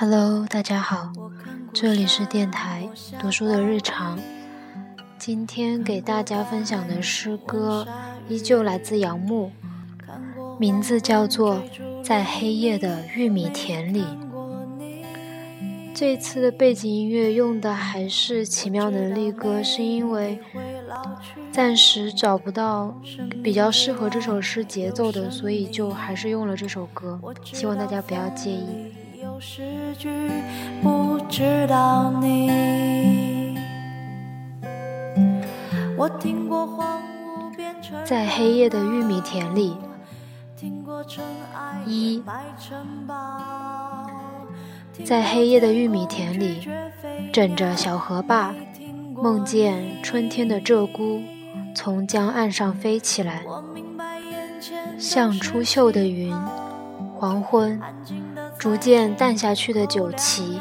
Hello，大家好，这里是电台读书的日常。今天给大家分享的诗歌依旧来自杨牧，名字叫做《在黑夜的玉米田里》。这次的背景音乐用的还是《奇妙能力歌》，是因为暂时找不到比较适合这首诗节奏的，所以就还是用了这首歌。希望大家不要介意。在黑夜的玉米田里，一。在黑夜的玉米田里，枕着小河坝，梦见春天的鹧鸪从江岸上飞起来，像出岫的云。黄昏，逐渐淡下去的酒旗，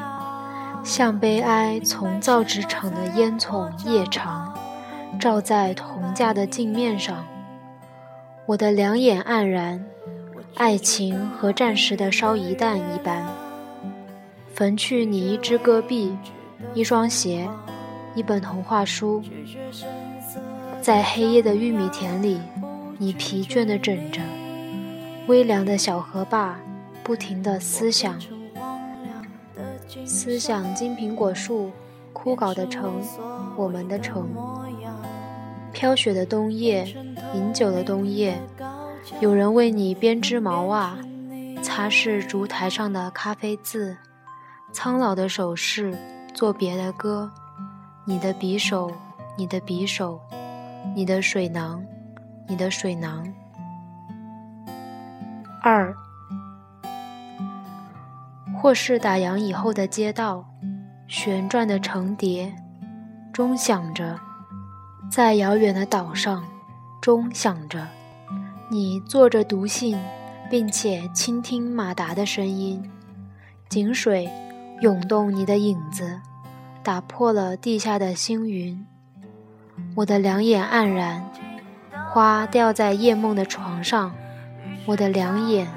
像悲哀从造纸厂的烟囱夜长，照在铜架的镜面上。我的两眼黯然，爱情和战时的烧夷弹一般。焚去你一只戈壁，一双鞋，一本童话书，在黑夜的玉米田里，你疲倦地枕着，微凉的小河坝，不停的思想，思想金苹果树，枯槁的城，我们的城，飘雪的冬夜，饮酒的冬夜，有人为你编织毛袜，擦拭烛台上的咖啡渍。苍老的手势，做别的歌。你的匕首，你的匕首，你的水囊，你的水囊。二，或是打烊以后的街道，旋转的成蝶，钟响着，在遥远的岛上，钟响着。你坐着读信，并且倾听马达的声音，井水。涌动你的影子，打破了地下的星云。我的两眼黯然，花掉在夜梦的床上。我的两眼，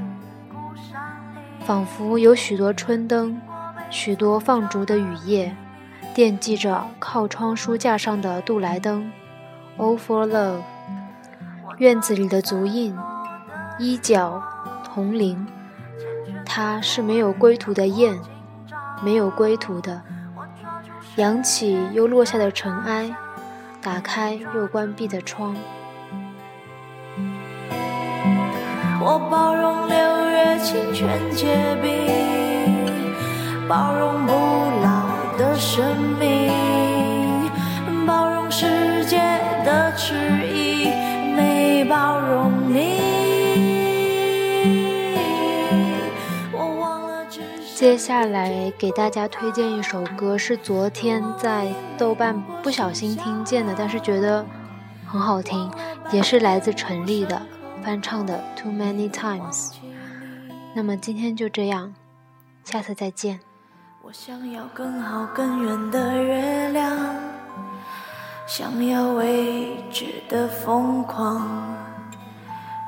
仿佛有许多春灯，许多放逐的雨夜，惦记着靠窗书架上的杜莱登。All for love。院子里的足印，衣角，铜铃。它是没有归途的雁。没有归途的，扬起又落下的尘埃，打开又关闭的窗。我包容六清泉结冰，包容不老的生命，包容世界的迟疑，没包容你。接下来给大家推荐一首歌，是昨天在豆瓣不小心听见的，但是觉得很好听，也是来自陈粒的翻唱的《Too Many Times》。那么今天就这样，下次再见。我想要更好更圆的月亮，想要未知的疯狂，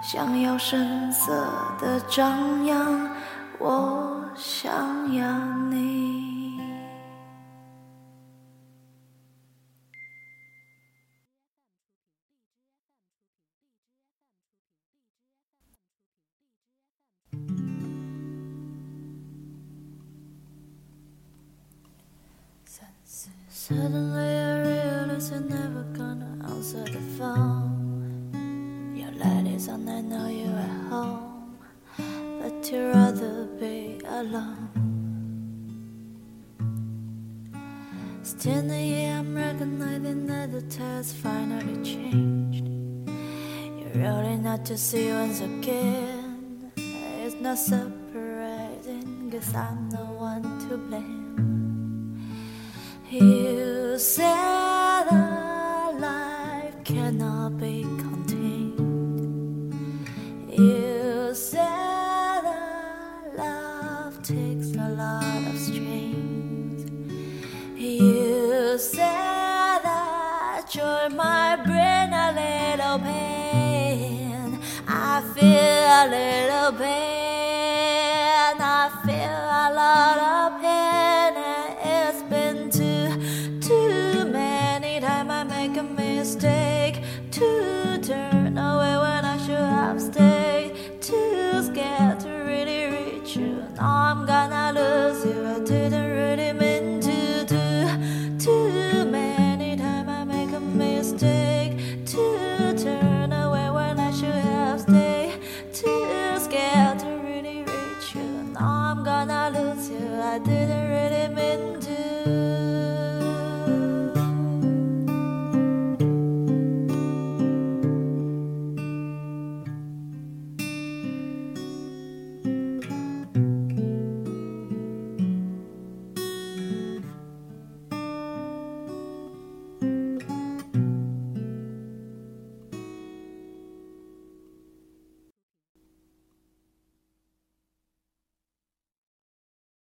想要声色的张扬。我想要你。Suddenly I realize you're never gonna answer the phone. Your light is on, I know you're at home, but you're rather be alone. Still, yeah, I'm recognizing that the test finally changed. You're really not to see once again. It's not surprising, cause I'm the one to blame. You said our life cannot be contained. You said a love takes a lot of strings. You said that you're my a little pain. I feel a little pain. I feel a lot of I'm gonna lose you. I didn't